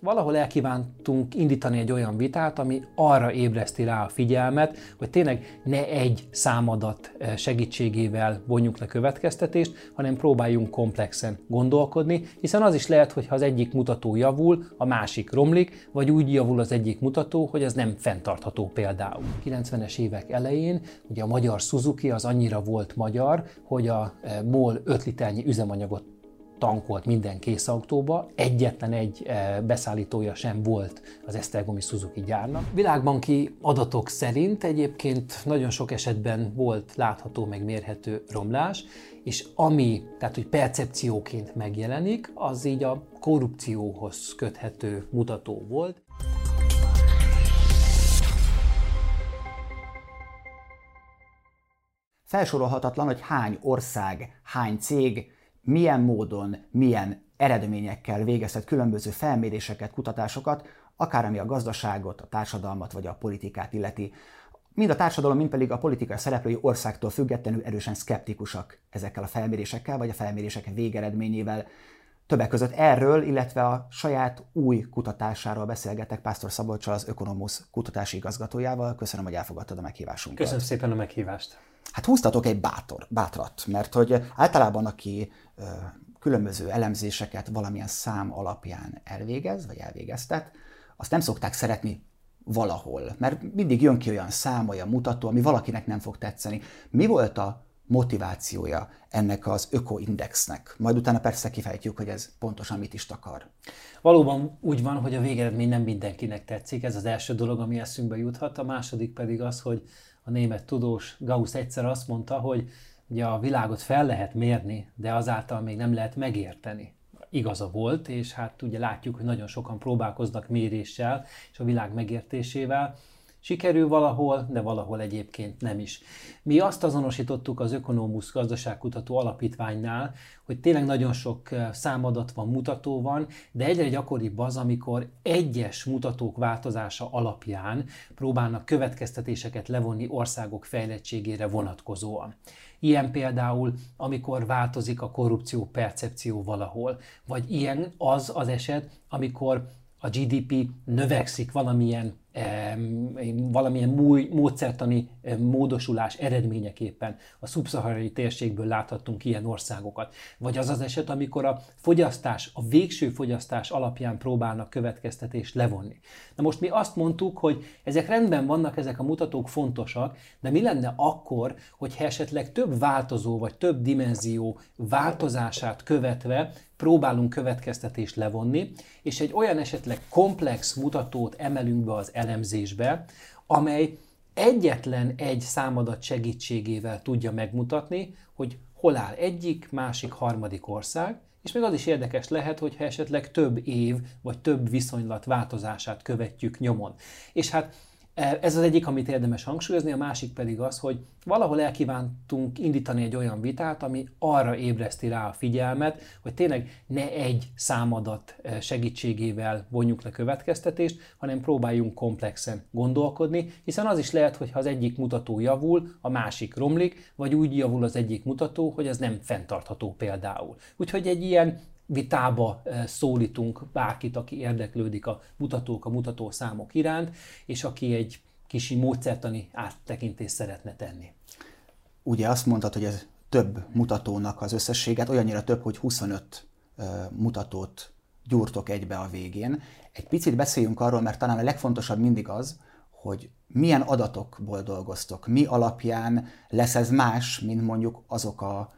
valahol elkívántunk indítani egy olyan vitát, ami arra ébreszti rá a figyelmet, hogy tényleg ne egy számadat eh, segítségével vonjuk le következtetést, hanem próbáljunk komplexen gondolkodni, hiszen az is lehet, hogy ha az egyik mutató javul, a másik romlik, vagy úgy javul az egyik mutató, hogy ez nem fenntartható például. 90-es évek elején ugye a magyar Suzuki az annyira volt magyar, hogy a eh, MOL 5 liternyi üzemanyagot tankolt minden készautóba, egyetlen egy eh, beszállítója sem volt az Esztergomi Suzuki gyárnak. Világbanki adatok szerint egyébként nagyon sok esetben volt látható, meg mérhető romlás, és ami, tehát hogy percepcióként megjelenik, az így a korrupcióhoz köthető mutató volt. Felsorolhatatlan, hogy hány ország, hány cég milyen módon, milyen eredményekkel végezhet különböző felméréseket, kutatásokat, akár ami a gazdaságot, a társadalmat vagy a politikát illeti. Mind a társadalom, mind pedig a politikai szereplői országtól függetlenül erősen szkeptikusak ezekkel a felmérésekkel, vagy a felmérések végeredményével. Többek között erről, illetve a saját új kutatásáról beszélgetek Pásztor Szabolcsal, az Ökonomusz kutatási igazgatójával. Köszönöm, hogy elfogadtad a meghívásunkat. Köszönöm szépen a meghívást. Hát húztatok egy bátor, bátrat, mert hogy általában aki különböző elemzéseket valamilyen szám alapján elvégez, vagy elvégeztet, azt nem szokták szeretni valahol, mert mindig jön ki olyan szám, olyan mutató, ami valakinek nem fog tetszeni. Mi volt a motivációja ennek az ökoindexnek? Majd utána persze kifejtjük, hogy ez pontosan mit is takar. Valóban úgy van, hogy a végeredmény nem mindenkinek tetszik, ez az első dolog, ami eszünkbe juthat, a második pedig az, hogy a német tudós Gauss egyszer azt mondta, hogy ugye a világot fel lehet mérni, de azáltal még nem lehet megérteni. Igaza volt, és hát ugye látjuk, hogy nagyon sokan próbálkoznak méréssel és a világ megértésével, Sikerül valahol, de valahol egyébként nem is. Mi azt azonosítottuk az Ökonómusz gazdaságkutató alapítványnál, hogy tényleg nagyon sok eh, számadat van, mutató van, de egyre gyakoribb az, amikor egyes mutatók változása alapján próbálnak következtetéseket levonni országok fejlettségére vonatkozóan. Ilyen például, amikor változik a korrupció percepció valahol, vagy ilyen az az eset, amikor a GDP növekszik valamilyen valamilyen módszertani módosulás eredményeképpen a szubszaharai térségből láthattunk ilyen országokat. Vagy az az eset, amikor a fogyasztás, a végső fogyasztás alapján próbálnak következtetést levonni. Na most mi azt mondtuk, hogy ezek rendben vannak, ezek a mutatók fontosak, de mi lenne akkor, hogyha esetleg több változó vagy több dimenzió változását követve próbálunk következtetést levonni, és egy olyan esetleg komplex mutatót emelünk be az elemzésbe, amely egyetlen egy számadat segítségével tudja megmutatni, hogy hol áll egyik, másik, harmadik ország, és még az is érdekes lehet, hogyha esetleg több év vagy több viszonylat változását követjük nyomon. És hát ez az egyik, amit érdemes hangsúlyozni, a másik pedig az, hogy valahol elkívántunk indítani egy olyan vitát, ami arra ébreszti rá a figyelmet, hogy tényleg ne egy számadat eh, segítségével vonjuk le következtetést, hanem próbáljunk komplexen gondolkodni, hiszen az is lehet, hogy ha az egyik mutató javul, a másik romlik, vagy úgy javul az egyik mutató, hogy ez nem fenntartható például. Úgyhogy egy ilyen vitába eh, szólítunk bárkit, aki érdeklődik a mutatók, a mutatószámok iránt, és aki egy kisi módszertani áttekintést szeretne tenni. Ugye azt mondtad, hogy ez több mutatónak az összességet, olyannyira több, hogy 25 eh, mutatót gyúrtok egybe a végén. Egy picit beszéljünk arról, mert talán a legfontosabb mindig az, hogy milyen adatokból dolgoztok, mi alapján lesz ez más, mint mondjuk azok a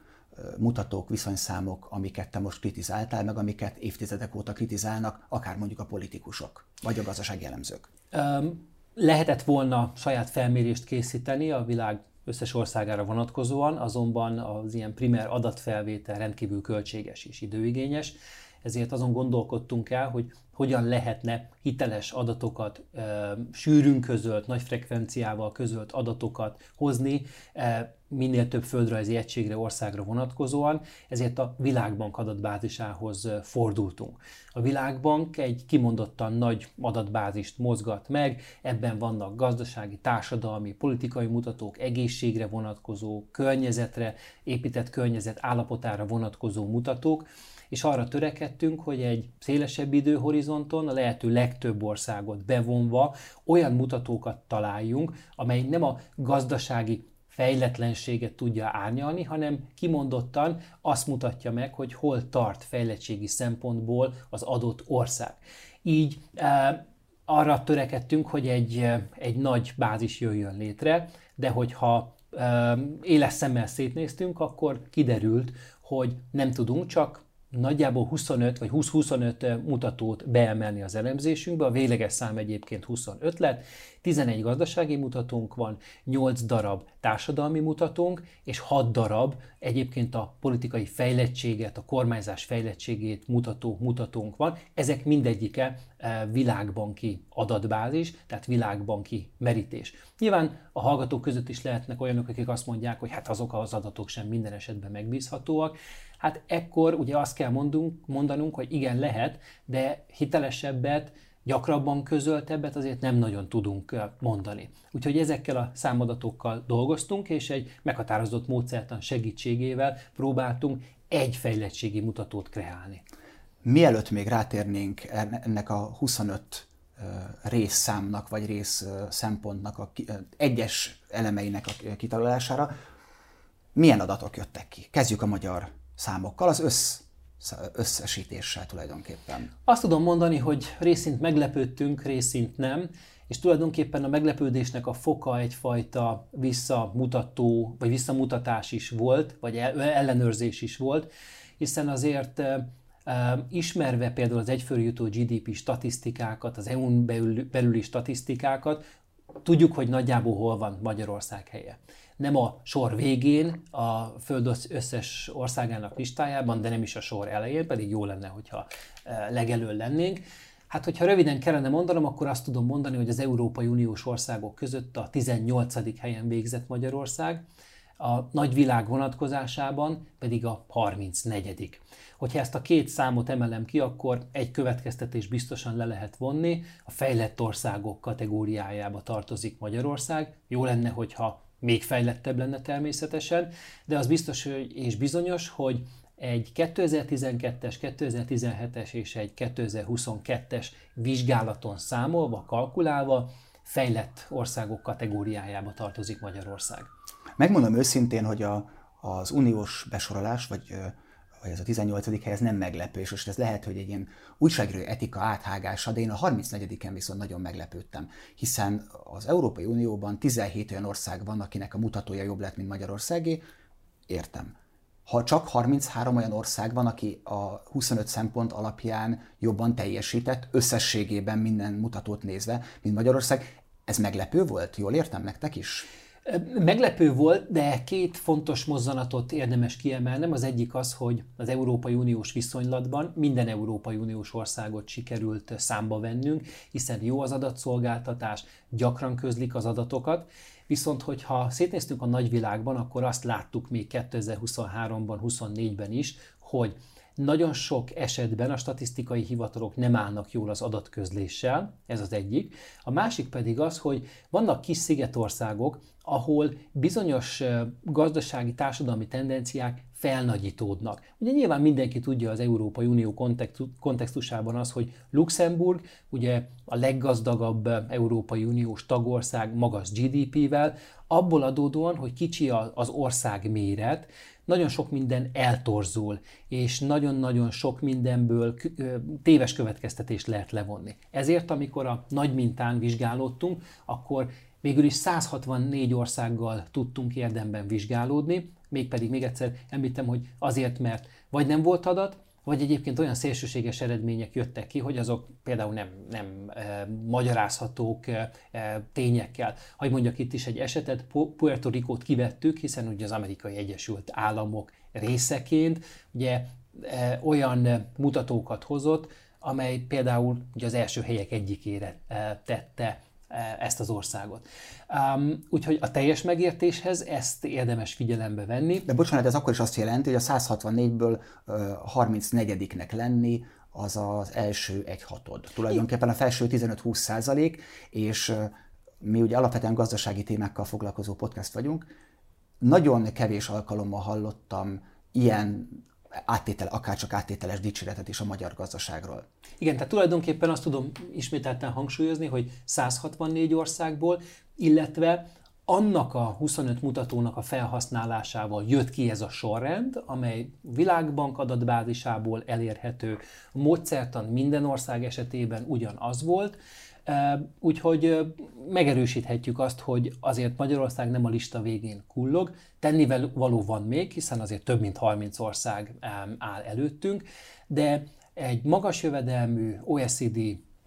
mutatók, viszonyszámok, amiket te most kritizáltál, meg amiket évtizedek óta kritizálnak, akár mondjuk a politikusok, vagy a gazdasági elemzők? Lehetett volna saját felmérést készíteni a világ összes országára vonatkozóan, azonban az ilyen primer adatfelvétel rendkívül költséges és időigényes, ezért azon gondolkodtunk el, hogy hogyan lehetne hiteles adatokat, sűrűn közölt, nagy frekvenciával közölt adatokat hozni, minél több földrajzi egységre, országra vonatkozóan, ezért a Világbank adatbázisához fordultunk. A Világbank egy kimondottan nagy adatbázist mozgat meg, ebben vannak gazdasági, társadalmi, politikai mutatók, egészségre vonatkozó, környezetre, épített környezet állapotára vonatkozó mutatók, és arra törekedtünk, hogy egy szélesebb időhorizonton a lehető legtöbb országot bevonva olyan mutatókat találjunk, amely nem a gazdasági fejletlenséget tudja árnyalni, hanem kimondottan azt mutatja meg, hogy hol tart fejlettségi szempontból az adott ország. Így e, arra törekedtünk, hogy egy, egy nagy bázis jöjjön létre, de hogyha e, éles szemmel szétnéztünk, akkor kiderült, hogy nem tudunk csak nagyjából 25 vagy 20-25 mutatót beemelni az elemzésünkbe, a végleges szám egyébként 25 lett, 11 gazdasági mutatónk van, 8 darab társadalmi mutatónk, és 6 darab egyébként a politikai fejlettséget, a kormányzás fejlettségét mutató mutatónk van. Ezek mindegyike világbanki adatbázis, tehát világbanki merítés. Nyilván a hallgatók között is lehetnek olyanok, akik azt mondják, hogy hát azok az adatok sem minden esetben megbízhatóak, hát ekkor ugye azt kell mondunk, mondanunk, hogy igen, lehet, de hitelesebbet, gyakrabban közöltebbet azért nem nagyon tudunk mondani. Úgyhogy ezekkel a számadatokkal dolgoztunk, és egy meghatározott módszertan segítségével próbáltunk egy fejlettségi mutatót kreálni. Mielőtt még rátérnénk ennek a 25 részszámnak, vagy rész szempontnak a egyes elemeinek a kitalálására, milyen adatok jöttek ki? Kezdjük a magyar számokkal, az össz, összesítéssel tulajdonképpen. Azt tudom mondani, hogy részint meglepődtünk, részint nem, és tulajdonképpen a meglepődésnek a foka egyfajta visszamutató, vagy visszamutatás is volt, vagy ellenőrzés is volt, hiszen azért ismerve például az egyfőre jutó GDP statisztikákat, az EU-n belüli statisztikákat, tudjuk, hogy nagyjából hol van Magyarország helye nem a sor végén, a Föld összes országának listájában, de nem is a sor elején, pedig jó lenne, hogyha e, legelől lennénk. Hát, hogyha röviden kellene mondanom, akkor azt tudom mondani, hogy az Európai Uniós országok között a 18. helyen végzett Magyarország, a nagyvilág vonatkozásában pedig a 34. Hogyha ezt a két számot emelem ki, akkor egy következtetés biztosan le lehet vonni, a fejlett országok kategóriájába tartozik Magyarország. Jó lenne, hogyha még fejlettebb lenne természetesen, de az biztos és bizonyos, hogy egy 2012-es, 2017-es és egy 2022-es vizsgálaton számolva, kalkulálva fejlett országok kategóriájába tartozik Magyarország. Megmondom őszintén, hogy a, az uniós besorolás, vagy vagy ez a 18. hely, ez nem meglepő, és most ez lehet, hogy egy ilyen újságíró etika áthágása, de én a 34-en viszont nagyon meglepődtem, hiszen az Európai Unióban 17 olyan ország van, akinek a mutatója jobb lett, mint Magyarországé, értem. Ha csak 33 olyan ország van, aki a 25 szempont alapján jobban teljesített, összességében minden mutatót nézve, mint Magyarország, ez meglepő volt? Jól értem nektek is? Meglepő volt, de két fontos mozzanatot érdemes kiemelnem. Az egyik az, hogy az Európai Uniós viszonylatban minden Európai Uniós országot sikerült számba vennünk, hiszen jó az adatszolgáltatás, gyakran közlik az adatokat, Viszont, hogyha szétnéztünk a nagyvilágban, akkor azt láttuk még 2023-ban, 24-ben is, hogy nagyon sok esetben a statisztikai hivatalok nem állnak jól az adatközléssel, ez az egyik. A másik pedig az, hogy vannak kis szigetországok, ahol bizonyos gazdasági, társadalmi tendenciák felnagyítódnak. Ugye nyilván mindenki tudja az Európai Unió kontextusában az, hogy Luxemburg ugye a leggazdagabb Európai Uniós tagország magas GDP-vel, abból adódóan, hogy kicsi az ország méret, nagyon sok minden eltorzul, és nagyon-nagyon sok mindenből téves következtetést lehet levonni. Ezért, amikor a nagy mintán vizsgálódtunk, akkor végül is 164 országgal tudtunk érdemben vizsgálódni, mégpedig még egyszer említem, hogy azért, mert vagy nem volt adat, vagy egyébként olyan szélsőséges eredmények jöttek ki, hogy azok például nem, nem e, magyarázhatók e, tényekkel. Hogy mondjak itt is egy esetet, Puerto Ricót kivettük, hiszen ugye az Amerikai Egyesült Államok részeként ugye e, olyan mutatókat hozott, amely például ugye az első helyek egyikére e, tette E, ezt az országot. Um, úgyhogy a teljes megértéshez ezt érdemes figyelembe venni. De bocsánat, ez akkor is azt jelenti, hogy a 164-ből uh, 34-nek lenni az az első egy hatod. Tulajdonképpen a felső 15-20 százalék, és uh, mi ugye alapvetően gazdasági témákkal foglalkozó podcast vagyunk. Nagyon kevés alkalommal hallottam ilyen áttétel, akár csak áttételes dicséretet is a magyar gazdaságról. Igen, tehát tulajdonképpen azt tudom ismételten hangsúlyozni, hogy 164 országból, illetve annak a 25 mutatónak a felhasználásával jött ki ez a sorrend, amely világbank adatbázisából elérhető. A módszertan minden ország esetében ugyanaz volt, Úgyhogy megerősíthetjük azt, hogy azért Magyarország nem a lista végén kullog, tennivel való van még, hiszen azért több mint 30 ország áll előttünk, de egy magas jövedelmű OECD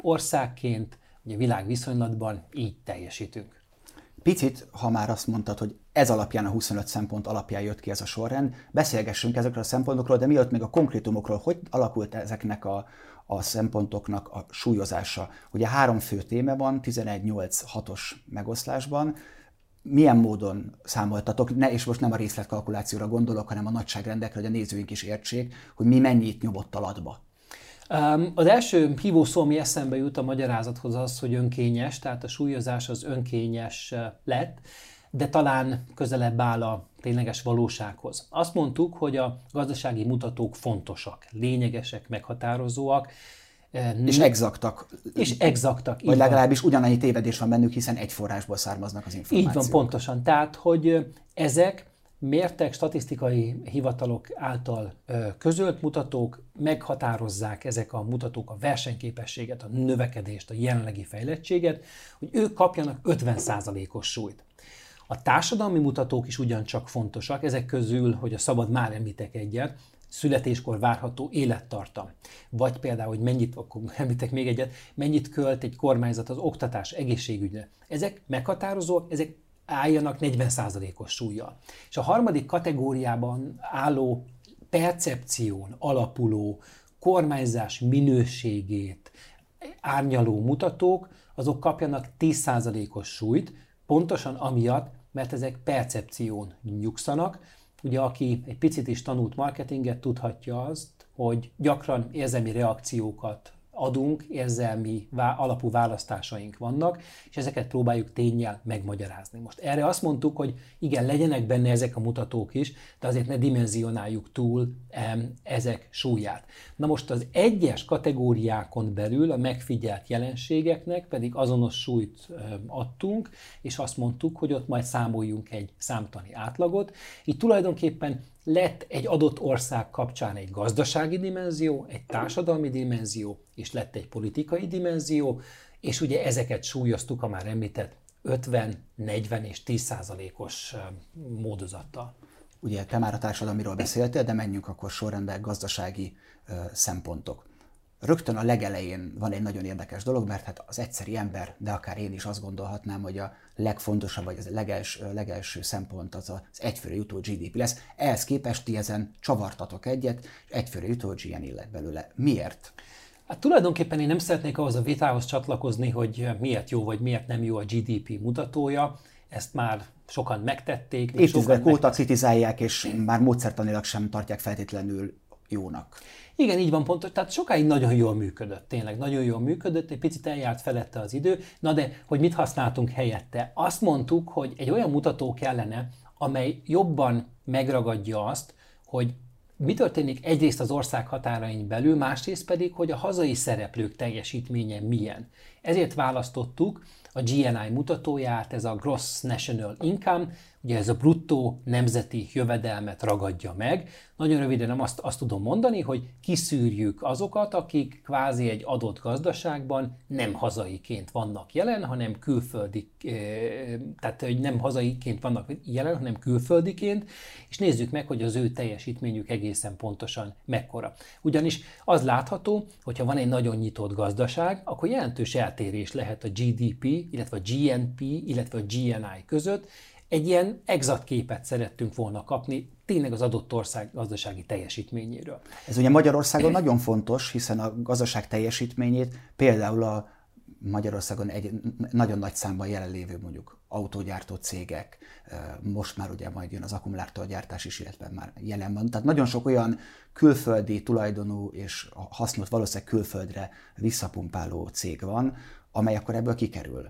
országként ugye világviszonylatban így teljesítünk. Picit, ha már azt mondtad, hogy ez alapján, a 25 szempont alapján jött ki ez a sorrend, beszélgessünk ezekről a szempontokról, de mielőtt még a konkrétumokról, hogy alakult ezeknek a, a szempontoknak a súlyozása. Ugye három fő téma van, 11-8-6-os megoszlásban, milyen módon számoltatok, ne, és most nem a részletkalkulációra gondolok, hanem a nagyságrendekre, hogy a nézőink is értsék, hogy mi mennyit nyomott alatba. Az első hívószó, ami eszembe jut a magyarázathoz az, hogy önkényes, tehát a súlyozás az önkényes lett, de talán közelebb áll a tényleges valósághoz. Azt mondtuk, hogy a gazdasági mutatók fontosak, lényegesek, meghatározóak, és exaktak. És exaktak. Vagy legalábbis ugyanannyi tévedés van bennük, hiszen egy forrásból származnak az információk. Így van, pontosan. Tehát, hogy ezek mértek statisztikai hivatalok által közölt mutatók meghatározzák ezek a mutatók a versenyképességet, a növekedést, a jelenlegi fejlettséget, hogy ők kapjanak 50%-os súlyt. A társadalmi mutatók is ugyancsak fontosak, ezek közül, hogy a szabad már említek egyet, születéskor várható élettartam. Vagy például, hogy mennyit, akkor említek még egyet, mennyit költ egy kormányzat az oktatás, egészségügyre. Ezek meghatározóak, ezek álljanak 40%-os súlyjal. És a harmadik kategóriában álló percepción alapuló kormányzás minőségét árnyaló mutatók, azok kapjanak 10%-os súlyt, pontosan amiatt, mert ezek percepción nyugszanak. Ugye aki egy picit is tanult marketinget, tudhatja azt, hogy gyakran érzelmi reakciókat adunk, érzelmi alapú választásaink vannak, és ezeket próbáljuk tényel megmagyarázni. Most erre azt mondtuk, hogy igen, legyenek benne ezek a mutatók is, de azért ne dimenzionáljuk túl ezek súlyát. Na most az egyes kategóriákon belül a megfigyelt jelenségeknek pedig azonos súlyt adtunk, és azt mondtuk, hogy ott majd számoljunk egy számtani átlagot. Így tulajdonképpen lett egy adott ország kapcsán egy gazdasági dimenzió, egy társadalmi dimenzió, és lett egy politikai dimenzió, és ugye ezeket súlyoztuk a már említett 50, 40 és 10 százalékos módozattal. Ugye te már a társadalmiról beszéltél, de menjünk akkor sorrendben gazdasági szempontok rögtön a legelején van egy nagyon érdekes dolog, mert hát az egyszeri ember, de akár én is azt gondolhatnám, hogy a legfontosabb, vagy az legelső, legelső szempont az az egyfőre jutó GDP lesz. Ehhez képest ti ezen csavartatok egyet, és egyfőre jutó GNI lett belőle. Miért? Hát tulajdonképpen én nem szeretnék ahhoz a vitához csatlakozni, hogy miért jó vagy miért nem jó a GDP mutatója. Ezt már sokan megtették. Évtizedek óta kritizálják, és már módszertanilag sem tartják feltétlenül jónak. Igen, így van pontos. Tehát sokáig nagyon jól működött, tényleg nagyon jól működött, egy picit eljárt felette az idő. Na de, hogy mit használtunk helyette? Azt mondtuk, hogy egy olyan mutató kellene, amely jobban megragadja azt, hogy mi történik egyrészt az ország határain belül, másrészt pedig, hogy a hazai szereplők teljesítménye milyen. Ezért választottuk a GNI mutatóját, ez a Gross National Income, ugye ez a bruttó nemzeti jövedelmet ragadja meg. Nagyon röviden azt, azt tudom mondani, hogy kiszűrjük azokat, akik kvázi egy adott gazdaságban nem hazaiként vannak jelen, hanem külföldi, eh, tehát hogy nem hazaiként vannak jelen, hanem külföldiként, és nézzük meg, hogy az ő teljesítményük egészen pontosan mekkora. Ugyanis az látható, hogyha van egy nagyon nyitott gazdaság, akkor jelentős eltérés lehet a GDP, illetve a GNP, illetve a GNI között, egy ilyen exakt képet szerettünk volna kapni tényleg az adott ország gazdasági teljesítményéről. Ez ugye Magyarországon nagyon fontos, hiszen a gazdaság teljesítményét például a Magyarországon egy nagyon nagy számban jelenlévő mondjuk autógyártó cégek, most már ugye majd jön az akkumulátorgyártás is, illetve már jelen van. Tehát nagyon sok olyan külföldi tulajdonú és hasznot valószínűleg külföldre visszapumpáló cég van, amely akkor ebből kikerül.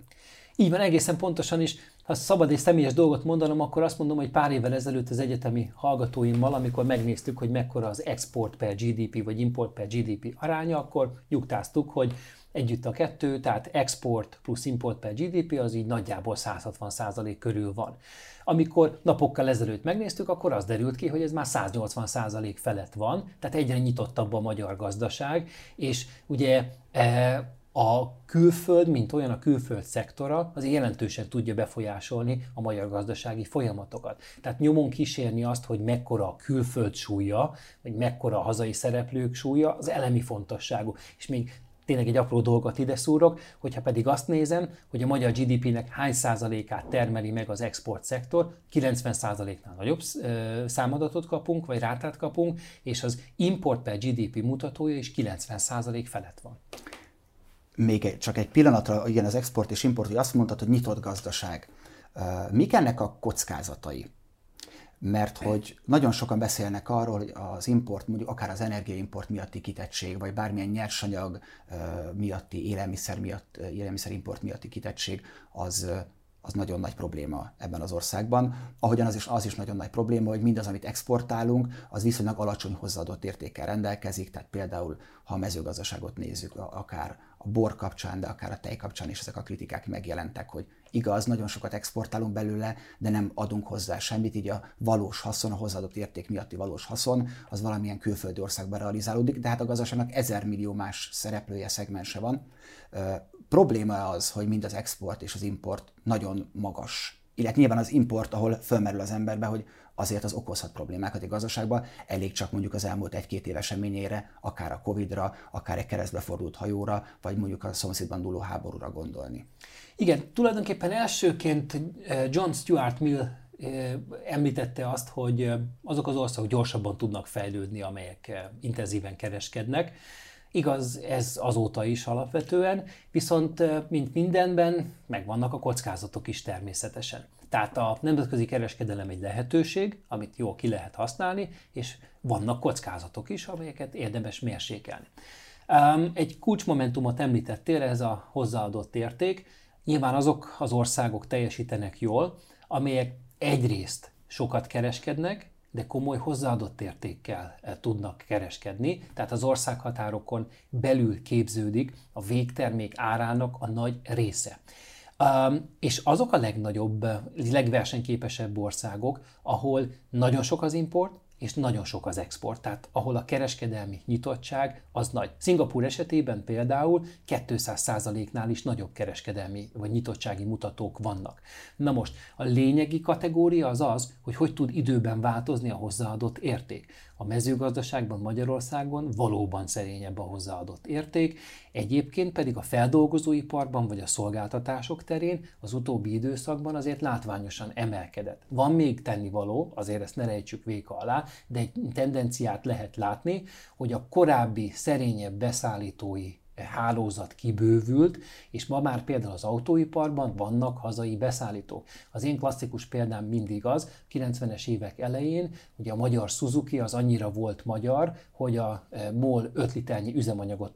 Így van, egészen pontosan is. Ha szabad és személyes dolgot mondanom, akkor azt mondom, hogy pár évvel ezelőtt az egyetemi hallgatóimmal, amikor megnéztük, hogy mekkora az export per GDP vagy import per GDP aránya, akkor nyugtáztuk, hogy együtt a kettő, tehát export plusz import per GDP az így nagyjából 160% körül van. Amikor napokkal ezelőtt megnéztük, akkor az derült ki, hogy ez már 180% felett van, tehát egyre nyitottabb a magyar gazdaság, és ugye e, a külföld, mint olyan a külföld szektora, az jelentősen tudja befolyásolni a magyar gazdasági folyamatokat. Tehát nyomon kísérni azt, hogy mekkora a külföld súlya, vagy mekkora a hazai szereplők súlya, az elemi fontosságú. És még tényleg egy apró dolgot ide szúrok, hogyha pedig azt nézem, hogy a magyar GDP-nek hány százalékát termeli meg az export szektor, 90 százaléknál nagyobb számadatot kapunk, vagy rátát kapunk, és az import per GDP mutatója is 90 százalék felett van. Még egy, csak egy pillanatra, igen, az export és import, hogy azt mondtad, hogy nyitott gazdaság. Mik ennek a kockázatai? mert hogy nagyon sokan beszélnek arról, hogy az import, mondjuk akár az energiaimport miatti kitettség, vagy bármilyen nyersanyag miatti, élelmiszer miatt, élelmiszerimport miatti kitettség, az, az nagyon nagy probléma ebben az országban. Ahogyan az is, az is nagyon nagy probléma, hogy mindaz, amit exportálunk, az viszonylag alacsony hozzáadott értékkel rendelkezik, tehát például, ha a mezőgazdaságot nézzük, akár a bor kapcsán, de akár a tej kapcsán is ezek a kritikák megjelentek, hogy igaz, nagyon sokat exportálunk belőle, de nem adunk hozzá semmit, így a valós haszon, a hozzáadott érték miatti valós haszon, az valamilyen külföldi országban realizálódik, de hát a gazdaságnak ezer millió más szereplője, szegmense van. Probléma az, hogy mind az export és az import nagyon magas illetve nyilván az import, ahol fölmerül az emberbe, hogy azért az okozhat problémákat a gazdaságban, elég csak mondjuk az elmúlt egy-két év eseményére, akár a Covid-ra, akár egy keresztbefordult hajóra, vagy mondjuk a szomszédban dúló háborúra gondolni. Igen, tulajdonképpen elsőként eh, John Stuart Mill eh, említette azt, hogy eh, azok az országok gyorsabban tudnak fejlődni, amelyek intenzíven kereskednek. Igaz, ez azóta is alapvetően, viszont mint mindenben megvannak a kockázatok is természetesen. Tehát a nemzetközi kereskedelem egy lehetőség, amit jól ki lehet használni, és vannak kockázatok is, amelyeket érdemes mérsékelni. Egy kulcsmomentumot említettél, ez a hozzáadott érték. Nyilván azok az országok teljesítenek jól, amelyek egyrészt sokat kereskednek, de komoly hozzáadott értékkel eh, tudnak kereskedni, tehát az országhatárokon belül képződik a végtermék árának a nagy része. És azok a legnagyobb, legversenyképesebb országok, ahol nagyon sok az import, és nagyon sok az export, tehát ahol a kereskedelmi nyitottság az nagy. Szingapúr esetében például 200%-nál is nagyobb kereskedelmi vagy nyitottsági mutatók vannak. Na most, a lényegi kategória az az, hogy hogy tud időben változni a hozzáadott érték. A mezőgazdaságban Magyarországon valóban szerényebb a hozzáadott érték, egyébként pedig a feldolgozóiparban vagy a szolgáltatások terén az utóbbi időszakban azért látványosan emelkedett. Van még tennivaló, azért ezt ne rejtsük véka alá, de egy tendenciát lehet látni, hogy a korábbi szerényebb beszállítói hálózat kibővült, és ma már például az autóiparban vannak hazai beszállítók. Az én klasszikus példám mindig az, 90-es évek elején, ugye a magyar Suzuki az annyira volt magyar, hogy a e, MOL 5 liternyi üzemanyagot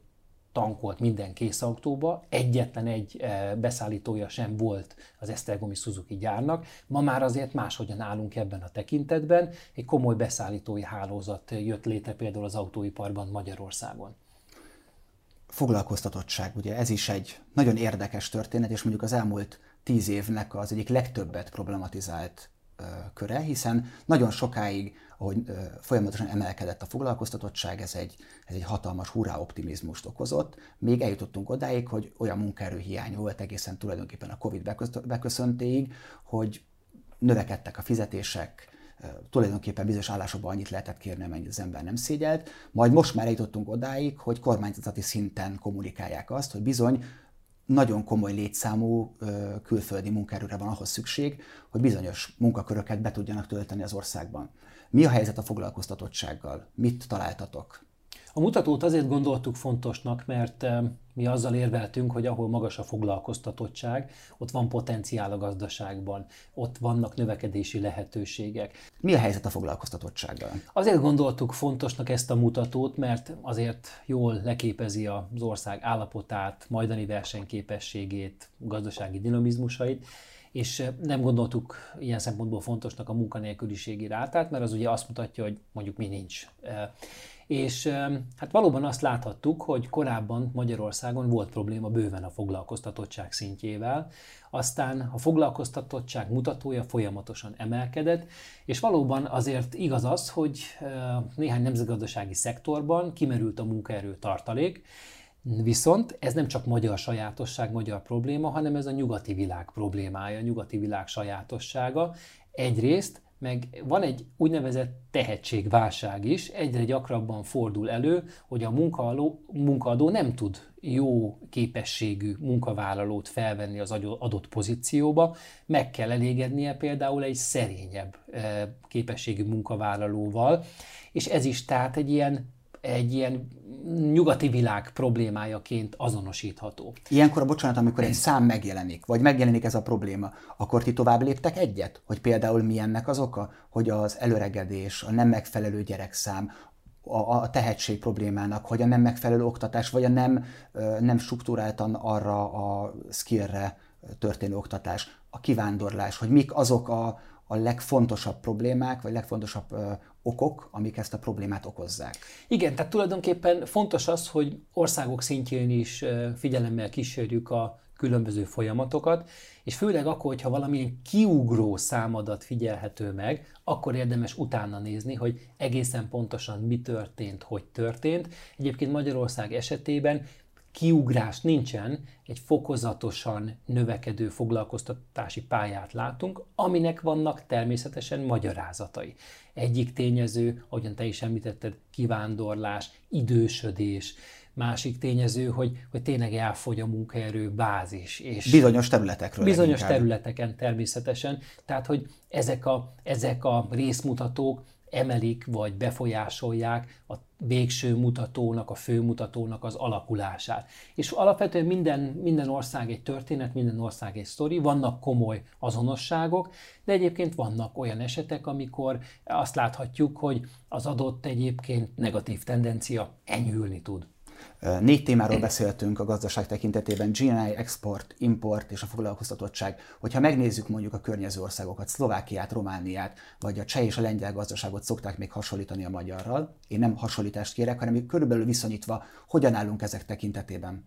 tankolt minden kész autóba, egyetlen egy e, beszállítója sem volt az Esztergomi Suzuki gyárnak. Ma már azért máshogyan állunk ebben a tekintetben, egy komoly beszállítói hálózat jött létre például az autóiparban Magyarországon foglalkoztatottság, ugye ez is egy nagyon érdekes történet, és mondjuk az elmúlt tíz évnek az egyik legtöbbet problematizált ö, köre, hiszen nagyon sokáig, ahogy folyamatosan emelkedett a foglalkoztatottság, ez egy, ez egy hatalmas hurrá optimizmust okozott, még eljutottunk odáig, hogy olyan munkaerőhiány volt egészen tulajdonképpen a Covid beköszöntéig, hogy növekedtek a fizetések, tulajdonképpen bizonyos állásokban annyit lehetett kérni, amennyit az ember nem szégyelt. Majd most már eljutottunk odáig, hogy kormányzati szinten kommunikálják azt, hogy bizony nagyon komoly létszámú külföldi munkaerőre van ahhoz szükség, hogy bizonyos munkaköröket be tudjanak tölteni az országban. Mi a helyzet a foglalkoztatottsággal? Mit találtatok? A mutatót azért gondoltuk fontosnak, mert mi azzal érveltünk, hogy ahol magas a foglalkoztatottság, ott van potenciál a gazdaságban, ott vannak növekedési lehetőségek. Mi a helyzet a foglalkoztatottsággal? Azért gondoltuk fontosnak ezt a mutatót, mert azért jól leképezi az ország állapotát, majdani versenyképességét, gazdasági dinamizmusait, és nem gondoltuk ilyen szempontból fontosnak a munkanélküliségi rátát, mert az ugye azt mutatja, hogy mondjuk mi nincs. És hát valóban azt láthattuk, hogy korábban Magyarországon volt probléma bőven a foglalkoztatottság szintjével, aztán a foglalkoztatottság mutatója folyamatosan emelkedett, és valóban azért igaz az, hogy néhány nemzetgazdasági szektorban kimerült a munkaerő tartalék, Viszont ez nem csak magyar sajátosság, magyar probléma, hanem ez a nyugati világ problémája, a nyugati világ sajátossága. Egyrészt meg van egy úgynevezett tehetségválság is, egyre gyakrabban fordul elő, hogy a munkaadó, munkaadó nem tud jó képességű munkavállalót felvenni az adott pozícióba, meg kell elégednie például egy szerényebb eh, képességű munkavállalóval, és ez is tehát egy ilyen egy ilyen nyugati világ problémájaként azonosítható. Ilyenkor, bocsánat, amikor egy szám megjelenik, vagy megjelenik ez a probléma, akkor ti tovább léptek egyet? Hogy például mi ennek az oka? Hogy az előregedés, a nem megfelelő gyerekszám, a, a tehetség problémának, hogy a nem megfelelő oktatás, vagy a nem, nem struktúráltan arra a skillre történő oktatás, a kivándorlás, hogy mik azok a, a legfontosabb problémák, vagy legfontosabb ö, okok, amik ezt a problémát okozzák. Igen, tehát tulajdonképpen fontos az, hogy országok szintjén is figyelemmel kísérjük a különböző folyamatokat, és főleg akkor, hogyha valamilyen kiugró számadat figyelhető meg, akkor érdemes utána nézni, hogy egészen pontosan mi történt, hogy történt. Egyébként Magyarország esetében kiugrás nincsen, egy fokozatosan növekedő foglalkoztatási pályát látunk, aminek vannak természetesen magyarázatai. Egyik tényező, ahogyan te is említetted, kivándorlás, idősödés, másik tényező, hogy, hogy tényleg elfogy a munkaerő bázis. És bizonyos területekről. Bizonyos leginkább. területeken természetesen. Tehát, hogy ezek a, ezek a részmutatók emelik vagy befolyásolják a végső mutatónak, a főmutatónak az alakulását. És alapvetően minden, minden ország egy történet, minden ország egy sztori, vannak komoly azonosságok, de egyébként vannak olyan esetek, amikor azt láthatjuk, hogy az adott egyébként negatív tendencia enyhülni tud. Négy témáról beszéltünk a gazdaság tekintetében, GNI, export, import és a foglalkoztatottság. Hogyha megnézzük mondjuk a környező országokat, Szlovákiát, Romániát, vagy a cseh és a lengyel gazdaságot szokták még hasonlítani a magyarral. Én nem hasonlítást kérek, hanem körülbelül viszonyítva, hogyan állunk ezek tekintetében.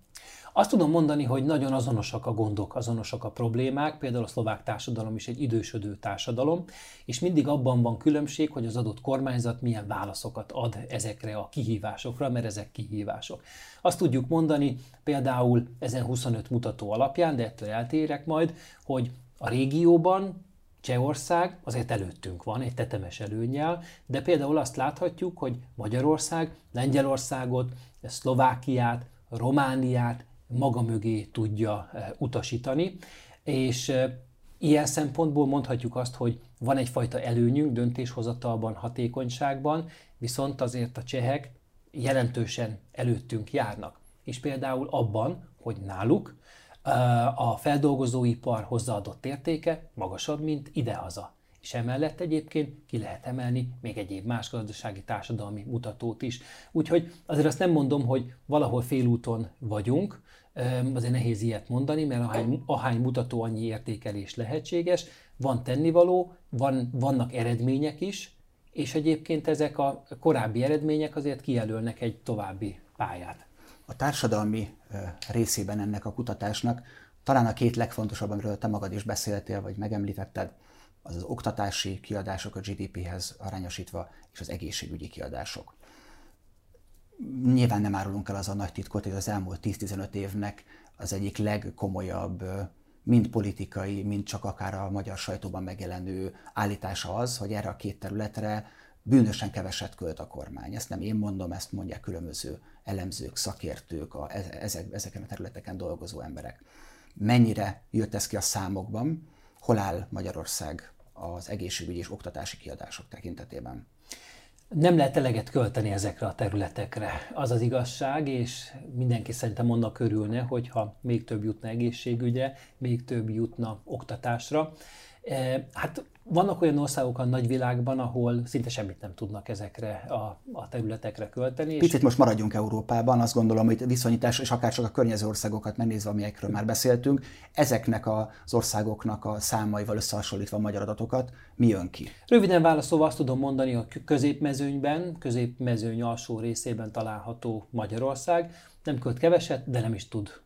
Azt tudom mondani, hogy nagyon azonosak a gondok, azonosak a problémák, például a szlovák társadalom is egy idősödő társadalom, és mindig abban van különbség, hogy az adott kormányzat milyen válaszokat ad ezekre a kihívásokra, mert ezek kihívások. Azt tudjuk mondani például ezen 25 mutató alapján, de ettől eltérek majd, hogy a régióban Csehország azért előttünk van, egy tetemes előnyel, de például azt láthatjuk, hogy Magyarország, Lengyelországot, Szlovákiát, Romániát, maga mögé tudja eh, utasítani, és eh, ilyen szempontból mondhatjuk azt, hogy van egyfajta előnyünk döntéshozatalban, hatékonyságban, viszont azért a csehek jelentősen előttünk járnak. És például abban, hogy náluk eh, a feldolgozóipar hozzáadott értéke magasabb, mint idehaza. És emellett egyébként ki lehet emelni még egyéb más gazdasági társadalmi mutatót is. Úgyhogy azért azt nem mondom, hogy valahol félúton vagyunk, azért nehéz ilyet mondani, mert ahány, ahány mutató annyi értékelés lehetséges, van tennivaló, van, vannak eredmények is, és egyébként ezek a korábbi eredmények azért kijelölnek egy további pályát. A társadalmi részében ennek a kutatásnak talán a két legfontosabb, amiről te magad is beszéltél, vagy megemlítetted, az az oktatási kiadások a GDP-hez arányosítva, és az egészségügyi kiadások. Nyilván nem árulunk el az a nagy titkot, hogy az elmúlt 10-15 évnek az egyik legkomolyabb mind politikai, mind csak akár a magyar sajtóban megjelenő állítása az, hogy erre a két területre bűnösen keveset költ a kormány. Ezt nem én mondom, ezt mondják különböző elemzők, szakértők, a, ezek, ezeken a területeken dolgozó emberek. Mennyire jött ez ki a számokban, hol áll Magyarország az egészségügyi és oktatási kiadások tekintetében? nem lehet eleget költeni ezekre a területekre. Az az igazság, és mindenki szerintem annak örülne, hogyha még több jutna egészségügyre, még több jutna oktatásra. Hát vannak olyan országok a nagyvilágban, ahol szinte semmit nem tudnak ezekre a, a területekre költeni. Picit és... most maradjunk Európában, azt gondolom, hogy viszonyítás, és akár csak a környező országokat megnézve, amelyekről már beszéltünk, ezeknek az országoknak a számaival összehasonlítva a magyar adatokat, mi jön ki? Röviden válaszolva azt tudom mondani, hogy középmezőnyben, középmezőny alsó részében található Magyarország nem költ keveset, de nem is tud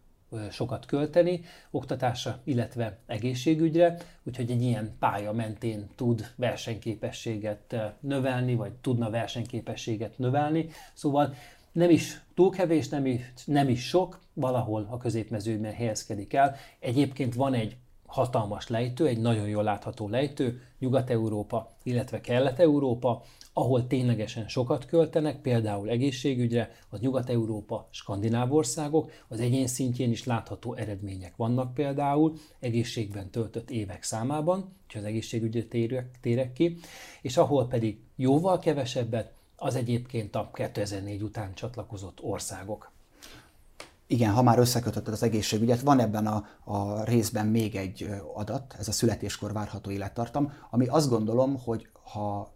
sokat költeni oktatásra, illetve egészségügyre, úgyhogy egy ilyen pálya mentén tud versenyképességet növelni, vagy tudna versenyképességet növelni. Szóval nem is túl kevés, nem is, nem is sok, valahol a középmezőben helyezkedik el. Egyébként van egy hatalmas lejtő, egy nagyon jól látható lejtő, Nyugat-Európa, illetve Kelet-Európa, ahol ténylegesen sokat költenek, például egészségügyre, az Nyugat-Európa, Skandináv országok, az egyén szintjén is látható eredmények vannak például, egészségben töltött évek számában, ha az egészségügyre térek, térek ki, és ahol pedig jóval kevesebbet, az egyébként a 2004 után csatlakozott országok. Igen, ha már összekötötted az egészségügyet, van ebben a, a részben még egy adat, ez a születéskor várható élettartam, ami azt gondolom, hogy ha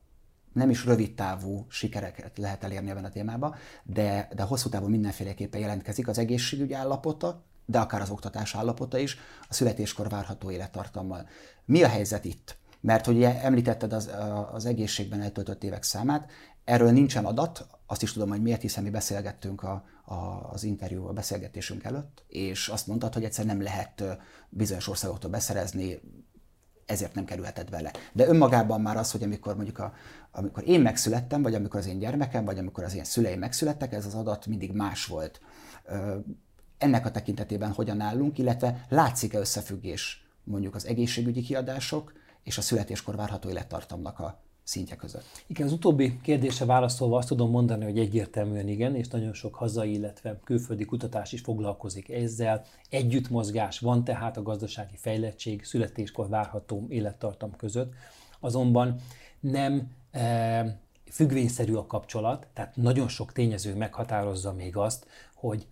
nem is rövid távú sikereket lehet elérni ebben a témában, de, de hosszú távon mindenféleképpen jelentkezik az egészségügy állapota, de akár az oktatás állapota is, a születéskor várható élettartammal. Mi a helyzet itt? Mert hogy említetted az, az egészségben eltöltött évek számát, erről nincsen adat, azt is tudom, hogy miért, hiszen mi beszélgettünk a, a, az interjú, a beszélgetésünk előtt, és azt mondtad, hogy egyszer nem lehet bizonyos országoktól beszerezni ezért nem kerülhetett bele. De önmagában már az, hogy amikor mondjuk a, amikor én megszülettem, vagy amikor az én gyermekem, vagy amikor az én szüleim megszülettek, ez az adat mindig más volt. Ennek a tekintetében hogyan állunk, illetve látszik-e összefüggés mondjuk az egészségügyi kiadások és a születéskor várható élettartamnak a szintje között? Igen, az utóbbi kérdése válaszolva azt tudom mondani, hogy egyértelműen igen, és nagyon sok hazai, illetve külföldi kutatás is foglalkozik ezzel. Együttmozgás van tehát a gazdasági fejlettség, születéskor várható élettartam között, azonban nem e, függvényszerű a kapcsolat, tehát nagyon sok tényező meghatározza még azt, hogy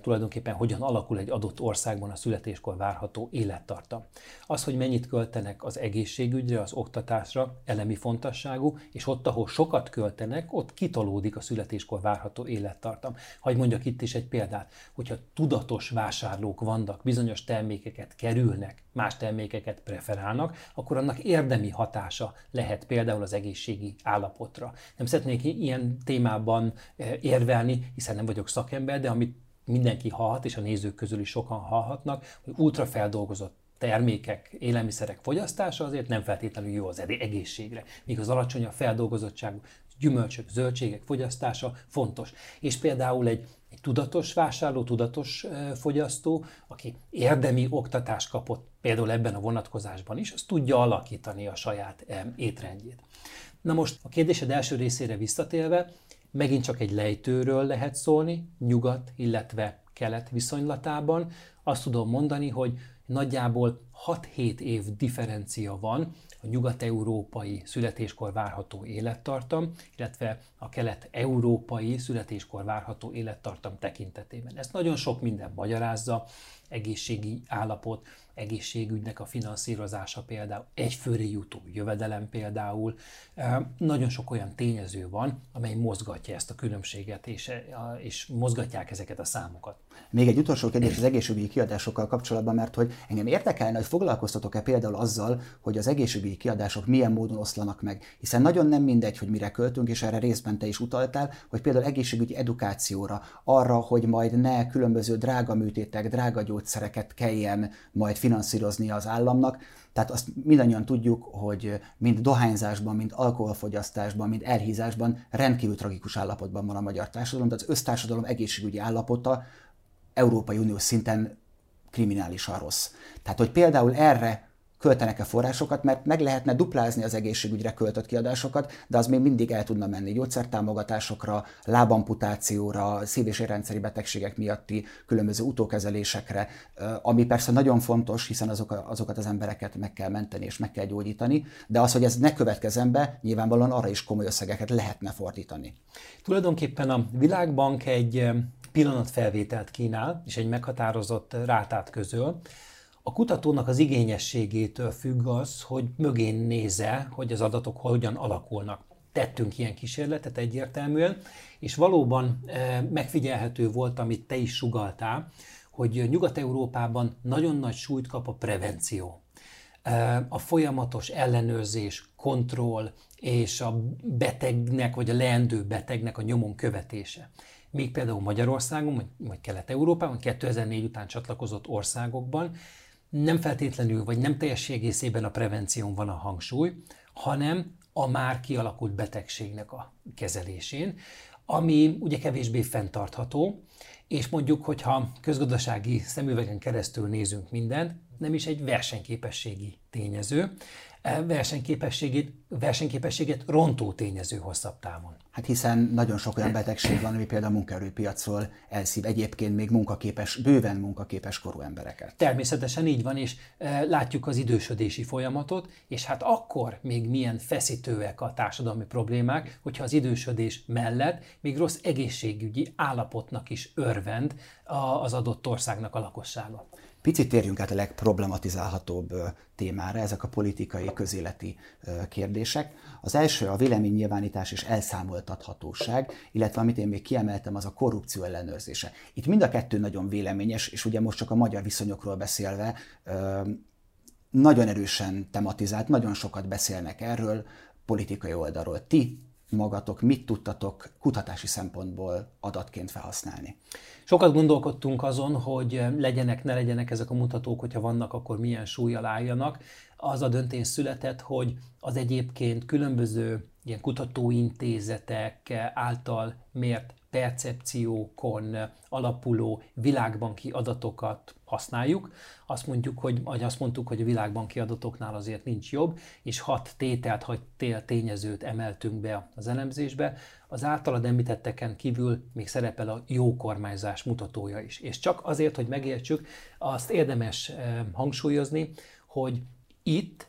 tulajdonképpen hogyan alakul egy adott országban a születéskor várható élettartam. Az, hogy mennyit költenek az egészségügyre, az oktatásra, elemi fontosságú, és ott, ahol sokat költenek, ott kitolódik a születéskor várható élettartam. Hagy mondjak itt is egy példát, hogyha tudatos vásárlók vannak, bizonyos termékeket kerülnek, más termékeket preferálnak, akkor annak érdemi hatása lehet például az egészségi állapotra. Nem szeretnék ilyen témában érvelni, hiszen nem vagyok szakember, de amit mindenki hallhat, és a nézők közül is sokan hallhatnak, hogy ultrafeldolgozott termékek, élelmiszerek fogyasztása azért nem feltétlenül jó az egészségre, míg az alacsonyabb feldolgozottságú gyümölcsök, zöldségek fogyasztása fontos. És például egy, egy tudatos vásárló, tudatos fogyasztó, aki érdemi oktatást kapott például ebben a vonatkozásban is, az tudja alakítani a saját étrendjét. Na most a kérdésed első részére visszatérve, Megint csak egy lejtőről lehet szólni, nyugat, illetve kelet viszonylatában. Azt tudom mondani, hogy nagyjából 6-7 év differencia van a nyugat-európai születéskor várható élettartam, illetve a kelet-európai születéskor várható élettartam tekintetében. Ezt nagyon sok minden magyarázza, egészségi állapot, egészségügynek a finanszírozása például, egyfőre jutó jövedelem például. Nagyon sok olyan tényező van, amely mozgatja ezt a különbséget, és, és mozgatják ezeket a számokat. Még egy utolsó kérdés az egészségügyi kiadásokkal kapcsolatban, mert hogy engem érdekelne, hogy foglalkoztatok-e például azzal, hogy az egészségügyi kiadások milyen módon oszlanak meg. Hiszen nagyon nem mindegy, hogy mire költünk, és erre részben te is utaltál, hogy például egészségügyi edukációra, arra, hogy majd ne különböző drága műtétek, drága gyógyszereket kelljen majd finanszírozni az államnak. Tehát azt mindannyian tudjuk, hogy mind dohányzásban, mind alkoholfogyasztásban, mind elhízásban rendkívül tragikus állapotban van a magyar társadalom, de az össztársadalom egészségügyi állapota Európai Unió szinten kriminálisan rossz. Tehát, hogy például erre költenek-e forrásokat, mert meg lehetne duplázni az egészségügyre költött kiadásokat, de az még mindig el tudna menni gyógyszertámogatásokra, lábamputációra, szív- és érrendszeri betegségek miatti különböző utókezelésekre, ami persze nagyon fontos, hiszen azok, azokat az embereket meg kell menteni és meg kell gyógyítani, de az, hogy ez ne következzen be, nyilvánvalóan arra is komoly összegeket lehetne fordítani. Tulajdonképpen a Világbank egy pillanatfelvételt kínál, és egy meghatározott rátát közöl, a kutatónak az igényességétől függ az, hogy mögén néze, hogy az adatok hogyan alakulnak. Tettünk ilyen kísérletet egyértelműen, és valóban e, megfigyelhető volt, amit te is sugaltál, hogy Nyugat-Európában nagyon nagy súlyt kap a prevenció. E, a folyamatos ellenőrzés, kontroll és a betegnek vagy a leendő betegnek a nyomon követése. Még például Magyarországon, vagy Kelet-Európában, 2004 után csatlakozott országokban nem feltétlenül, vagy nem teljes egészében a prevención van a hangsúly, hanem a már kialakult betegségnek a kezelésén, ami ugye kevésbé fenntartható, és mondjuk, hogyha közgazdasági szemüvegen keresztül nézünk mindent, nem is egy versenyképességi tényező, E, versenyképességét, versenyképességet rontó tényező hosszabb távon. Hát hiszen nagyon sok olyan betegség van, ami például a munkaerőpiacról elszív egyébként még munkaképes, bőven munkaképes korú embereket. Természetesen így van, és e, látjuk az idősödési folyamatot, és hát akkor még milyen feszítőek a társadalmi problémák, hogyha az idősödés mellett még rossz egészségügyi állapotnak is örvend az adott országnak a lakossága. Picit térjünk át a legproblematizálhatóbb témára, ezek a politikai, közéleti kérdések. Az első a véleménynyilvánítás és elszámoltathatóság, illetve amit én még kiemeltem, az a korrupció ellenőrzése. Itt mind a kettő nagyon véleményes, és ugye most csak a magyar viszonyokról beszélve, nagyon erősen tematizált, nagyon sokat beszélnek erről politikai oldalról. Ti magatok mit tudtatok kutatási szempontból adatként felhasználni? Sokat gondolkodtunk azon, hogy legyenek, ne legyenek ezek a mutatók, hogyha vannak, akkor milyen súlyjal álljanak. Az a döntés született, hogy az egyébként különböző ilyen kutatóintézetek által mért percepciókon alapuló világbanki adatokat használjuk. Azt mondjuk, hogy, vagy azt mondtuk, hogy a világbanki adatoknál azért nincs jobb, és hat tételt, hat tényezőt emeltünk be az elemzésbe. Az általad említetteken kívül még szerepel a jó kormányzás mutatója is. És csak azért, hogy megértsük, azt érdemes eh, hangsúlyozni, hogy itt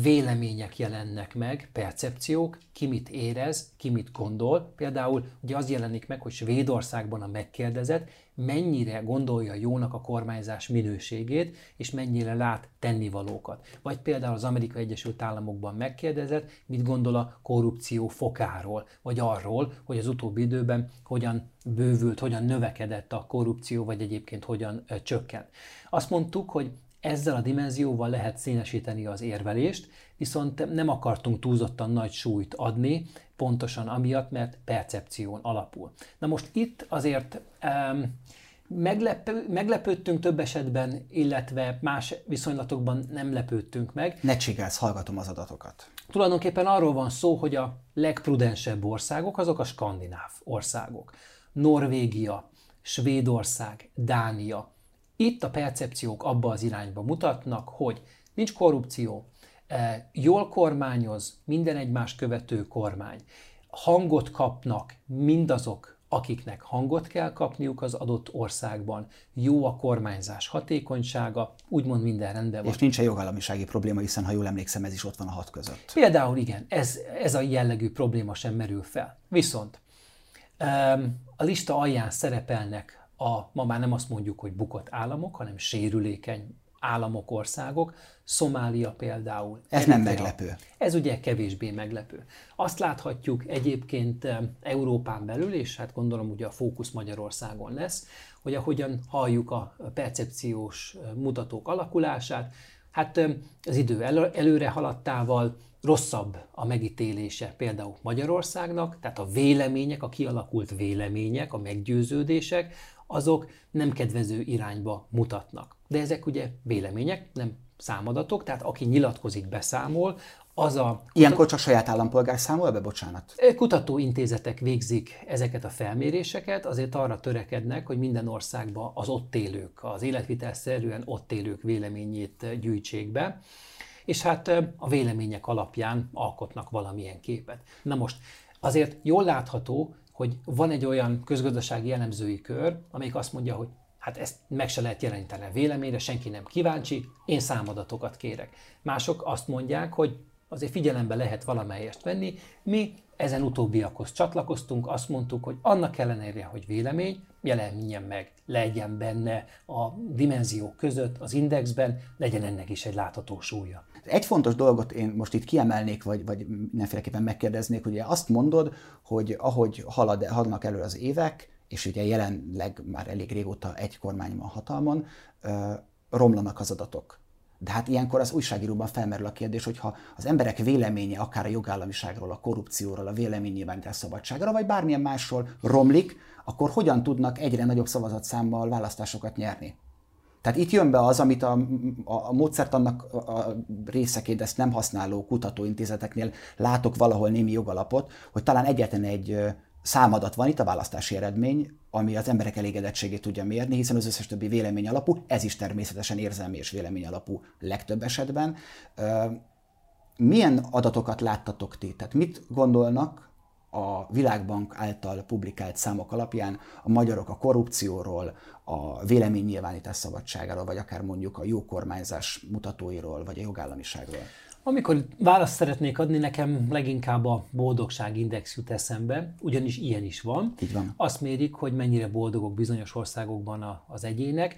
vélemények jelennek meg, percepciók, ki mit érez, ki mit gondol. Például ugye az jelenik meg, hogy Svédországban a megkérdezett mennyire gondolja jónak a kormányzás minőségét, és mennyire lát tennivalókat. Vagy például az Amerikai Egyesült Államokban megkérdezett, mit gondol a korrupció fokáról, vagy arról, hogy az utóbbi időben hogyan bővült, hogyan növekedett a korrupció, vagy egyébként hogyan csökkent. Azt mondtuk, hogy ezzel a dimenzióval lehet színesíteni az érvelést, viszont nem akartunk túlzottan nagy súlyt adni, pontosan amiatt, mert percepción alapul. Na most itt azért um, meglepő, meglepődtünk több esetben, illetve más viszonylatokban nem lepődtünk meg. Ne csigálsz, hallgatom az adatokat. Tulajdonképpen arról van szó, hogy a legprudensebb országok azok a skandináv országok. Norvégia, Svédország, Dánia, itt a percepciók abba az irányba mutatnak, hogy nincs korrupció, e, jól kormányoz minden egymás követő kormány, hangot kapnak mindazok, akiknek hangot kell kapniuk az adott országban, jó a kormányzás hatékonysága, úgymond minden rendben van. És nincs egy jogállamisági probléma, hiszen ha jól emlékszem, ez is ott van a hat között. Például igen, ez, ez a jellegű probléma sem merül fel. Viszont a lista alján szerepelnek a, ma már nem azt mondjuk, hogy bukott államok, hanem sérülékeny államok, országok, Szomália például. Ez Eritrea. nem meglepő. Ez ugye kevésbé meglepő. Azt láthatjuk egyébként Európán belül, és hát gondolom ugye a fókusz Magyarországon lesz, hogy ahogyan halljuk a percepciós mutatók alakulását, hát az idő előre haladtával rosszabb a megítélése például Magyarországnak, tehát a vélemények, a kialakult vélemények, a meggyőződések, azok nem kedvező irányba mutatnak. De ezek ugye vélemények, nem számadatok, tehát aki nyilatkozik, beszámol, az a... Ilyenkor csak saját állampolgár számol be, bocsánat? Kutatóintézetek végzik ezeket a felméréseket, azért arra törekednek, hogy minden országban az ott élők, az életvitelszerűen ott élők véleményét gyűjtsék be. és hát a vélemények alapján alkotnak valamilyen képet. Na most, azért jól látható, hogy van egy olyan közgazdasági jellemzői kör, amelyik azt mondja, hogy hát ezt meg se lehet jelenteni a véleményre, senki nem kíváncsi, én számadatokat kérek. Mások azt mondják, hogy azért figyelembe lehet valamelyest venni, mi ezen utóbbiakhoz csatlakoztunk, azt mondtuk, hogy annak ellenére, hogy vélemény, jelenjen meg, legyen benne a dimenziók között, az indexben, legyen ennek is egy látható súlya. Egy fontos dolgot én most itt kiemelnék, vagy, vagy mindenféleképpen megkérdeznék, ugye azt mondod, hogy ahogy halad, haladnak elő az évek, és ugye jelenleg már elég régóta egy kormány van hatalmon, romlanak az adatok. De hát ilyenkor az újságíróban felmerül a kérdés, hogyha az emberek véleménye akár a jogállamiságról, a korrupcióról, a véleménynyilvánítás szabadságra, vagy bármilyen másról romlik, akkor hogyan tudnak egyre nagyobb szavazatszámmal választásokat nyerni? Tehát itt jön be az, amit a, a, a módszertannak a részeként ezt nem használó kutatóintézeteknél látok valahol némi jogalapot, hogy talán egyetlen egy számadat van itt, a választási eredmény, ami az emberek elégedettségét tudja mérni, hiszen az összes többi vélemény alapú, ez is természetesen érzelmi és vélemény alapú legtöbb esetben. Milyen adatokat láttatok ti? Tehát mit gondolnak a Világbank által publikált számok alapján a magyarok a korrupcióról, a véleménynyilvánítás szabadságáról, vagy akár mondjuk a jó kormányzás mutatóiról, vagy a jogállamiságról? Amikor választ szeretnék adni, nekem leginkább a boldogságindex jut eszembe, ugyanis ilyen is van. Így van. Azt mérik, hogy mennyire boldogok bizonyos országokban az egyének,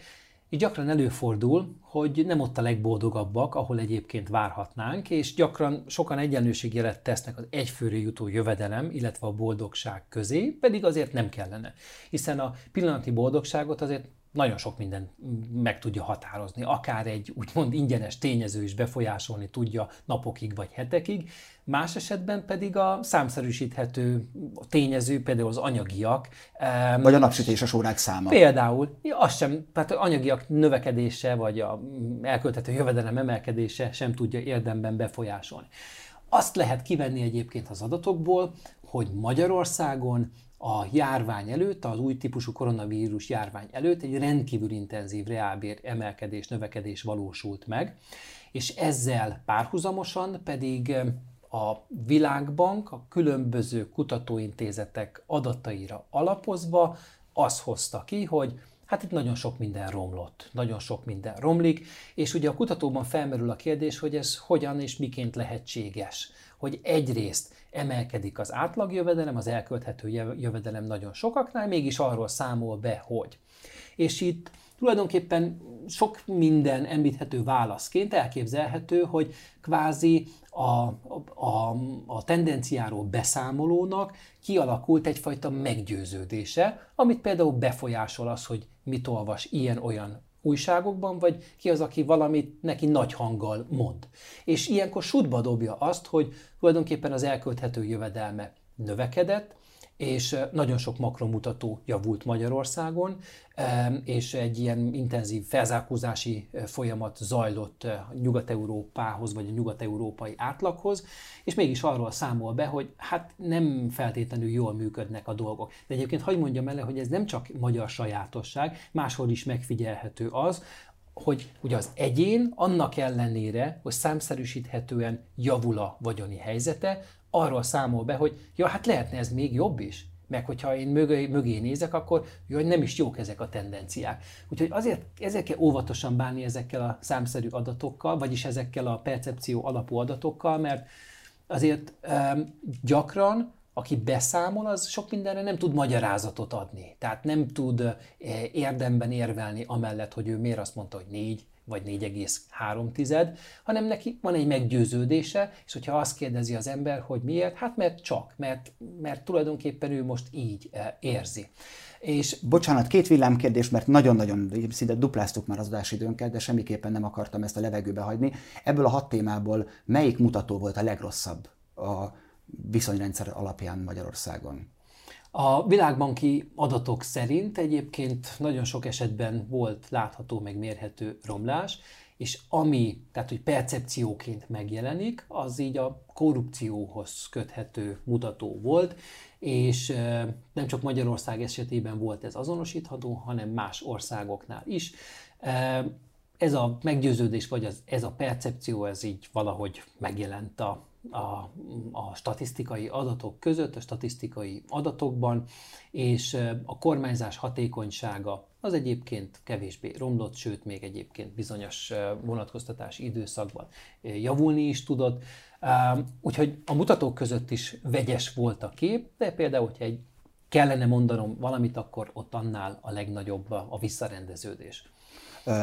így gyakran előfordul, hogy nem ott a legboldogabbak, ahol egyébként várhatnánk, és gyakran sokan egyenlőségjelet tesznek az egyfőre jutó jövedelem, illetve a boldogság közé, pedig azért nem kellene. Hiszen a pillanati boldogságot azért nagyon sok minden meg tudja határozni. Akár egy úgymond ingyenes tényező is befolyásolni tudja napokig vagy hetekig, más esetben pedig a számszerűsíthető tényező, például az anyagiak. Vagy a napsütéses órák száma. Például, az sem, tehát anyagiak növekedése, vagy a elkölthető jövedelem emelkedése sem tudja érdemben befolyásolni. Azt lehet kivenni egyébként az adatokból, hogy Magyarországon a járvány előtt, az új típusú koronavírus járvány előtt egy rendkívül intenzív reálbér emelkedés, növekedés valósult meg, és ezzel párhuzamosan pedig a Világbank a különböző kutatóintézetek adataira alapozva azt hozta ki, hogy hát itt nagyon sok minden romlott, nagyon sok minden romlik, és ugye a kutatóban felmerül a kérdés, hogy ez hogyan és miként lehetséges, hogy egyrészt emelkedik az átlagjövedelem, az elkölthető jövedelem nagyon sokaknál, mégis arról számol be, hogy. És itt tulajdonképpen sok minden említhető válaszként elképzelhető, hogy kvázi a, a, a tendenciáról beszámolónak kialakult egyfajta meggyőződése, amit például befolyásol az, hogy mit olvas ilyen-olyan újságokban, vagy ki az, aki valamit neki nagy hanggal mond. És ilyenkor sútba dobja azt, hogy tulajdonképpen az elkölthető jövedelme növekedett, és nagyon sok makromutató javult Magyarországon, és egy ilyen intenzív felzárkózási folyamat zajlott Nyugat-Európához, vagy a nyugat-európai átlaghoz, és mégis arról számol be, hogy hát nem feltétlenül jól működnek a dolgok. De egyébként hagyd mondjam el, hogy ez nem csak magyar sajátosság, máshol is megfigyelhető az, hogy ugye az egyén annak ellenére, hogy számszerűsíthetően javul a vagyoni helyzete, arról számol be, hogy ja, hát lehetne ez még jobb is. Meg hogyha én mögé, mögé nézek, akkor jó, hogy nem is jók ezek a tendenciák. Úgyhogy azért ezekkel óvatosan bánni ezekkel a számszerű adatokkal, vagyis ezekkel a percepció alapú adatokkal, mert azért um, gyakran aki beszámol, az sok mindenre nem tud magyarázatot adni. Tehát nem tud érdemben érvelni amellett, hogy ő miért azt mondta, hogy négy, vagy 4,3, hanem neki van egy meggyőződése, és hogyha azt kérdezi az ember, hogy miért, hát mert csak, mert, mert tulajdonképpen ő most így eh, érzi. És bocsánat, két villámkérdés, mert nagyon-nagyon szinte dupláztuk már az adásidőnket, de semmiképpen nem akartam ezt a levegőbe hagyni. Ebből a hat témából melyik mutató volt a legrosszabb a viszonyrendszer alapján Magyarországon? A világbanki adatok szerint egyébként nagyon sok esetben volt látható, meg mérhető romlás, és ami, tehát hogy percepcióként megjelenik, az így a korrupcióhoz köthető mutató volt, és nem csak Magyarország esetében volt ez azonosítható, hanem más országoknál is. ez a meggyőződés, vagy az, ez a percepció, ez így valahogy megjelent a, a, a statisztikai adatok között, a statisztikai adatokban, és a kormányzás hatékonysága az egyébként kevésbé romlott, sőt, még egyébként bizonyos vonatkoztatási időszakban javulni is tudott. Úgyhogy a mutatók között is vegyes volt a kép, de például, hogyha egy kellene mondanom valamit, akkor ott annál a legnagyobb a visszarendeződés.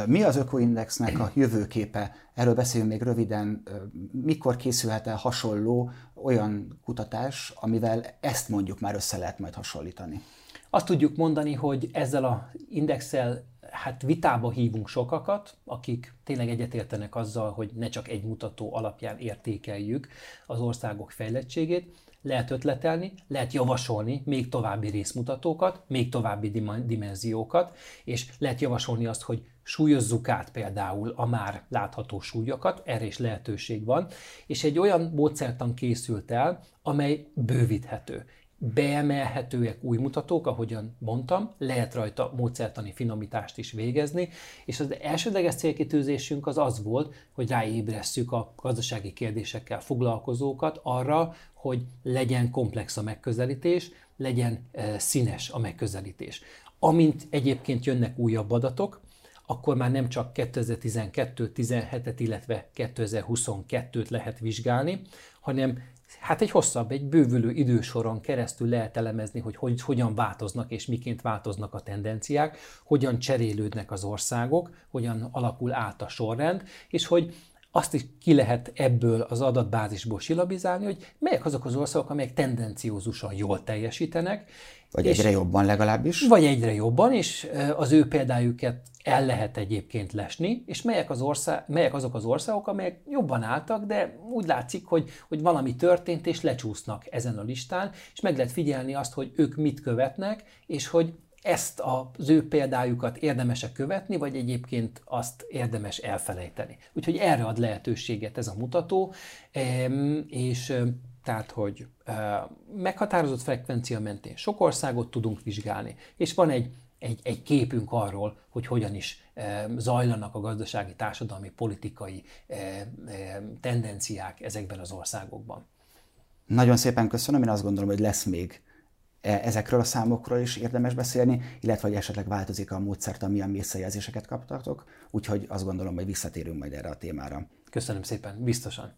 Mi az Ökoindexnek a jövőképe? Erről beszéljünk még röviden. Mikor készülhet el hasonló olyan kutatás, amivel ezt mondjuk már össze lehet majd hasonlítani? Azt tudjuk mondani, hogy ezzel a indexel hát vitába hívunk sokakat, akik tényleg egyetértenek azzal, hogy ne csak egy mutató alapján értékeljük az országok fejlettségét, lehet ötletelni, lehet javasolni még további részmutatókat, még további dimenziókat, és lehet javasolni azt, hogy súlyozzuk át például a már látható súlyokat, erre is lehetőség van, és egy olyan módszertan készült el, amely bővíthető beemelhetőek új mutatók, ahogyan mondtam, lehet rajta módszertani finomítást is végezni, és az elsődleges célkitűzésünk az az volt, hogy ráébresszük a gazdasági kérdésekkel foglalkozókat arra, hogy legyen komplex a megközelítés, legyen e, színes a megközelítés. Amint egyébként jönnek újabb adatok, akkor már nem csak 2012-17-et, illetve 2022-t lehet vizsgálni, hanem hát egy hosszabb, egy bővülő idősoron keresztül lehet elemezni, hogy, hogy hogyan változnak és miként változnak a tendenciák, hogyan cserélődnek az országok, hogyan alakul át a sorrend, és hogy azt is ki lehet ebből az adatbázisból silabizálni, hogy melyek azok az országok, amelyek tendenciózusan jól teljesítenek. Vagy egyre jobban legalábbis. Vagy egyre jobban, és az ő példájukat el lehet egyébként lesni, és melyek, az ország, melyek azok az országok, amelyek jobban álltak, de úgy látszik, hogy, hogy valami történt, és lecsúsznak ezen a listán, és meg lehet figyelni azt, hogy ők mit követnek, és hogy ezt az ő példájukat érdemes követni, vagy egyébként azt érdemes elfelejteni. Úgyhogy erre ad lehetőséget ez a mutató, és tehát, hogy meghatározott frekvencia mentén sok országot tudunk vizsgálni, és van egy, egy, egy képünk arról, hogy hogyan is zajlanak a gazdasági, társadalmi, politikai tendenciák ezekben az országokban. Nagyon szépen köszönöm, én azt gondolom, hogy lesz még ezekről a számokról is érdemes beszélni, illetve hogy esetleg változik a módszert, amilyen visszajelzéseket kaptatok, úgyhogy azt gondolom, hogy visszatérünk majd erre a témára. Köszönöm szépen, biztosan.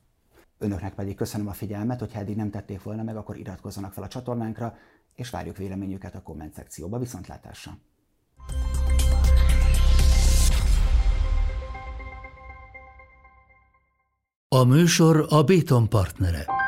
Önöknek pedig köszönöm a figyelmet, hogyha eddig nem tették volna meg, akkor iratkozzanak fel a csatornánkra, és várjuk véleményüket a komment szekcióba. Viszontlátásra! A műsor a Béton partnere.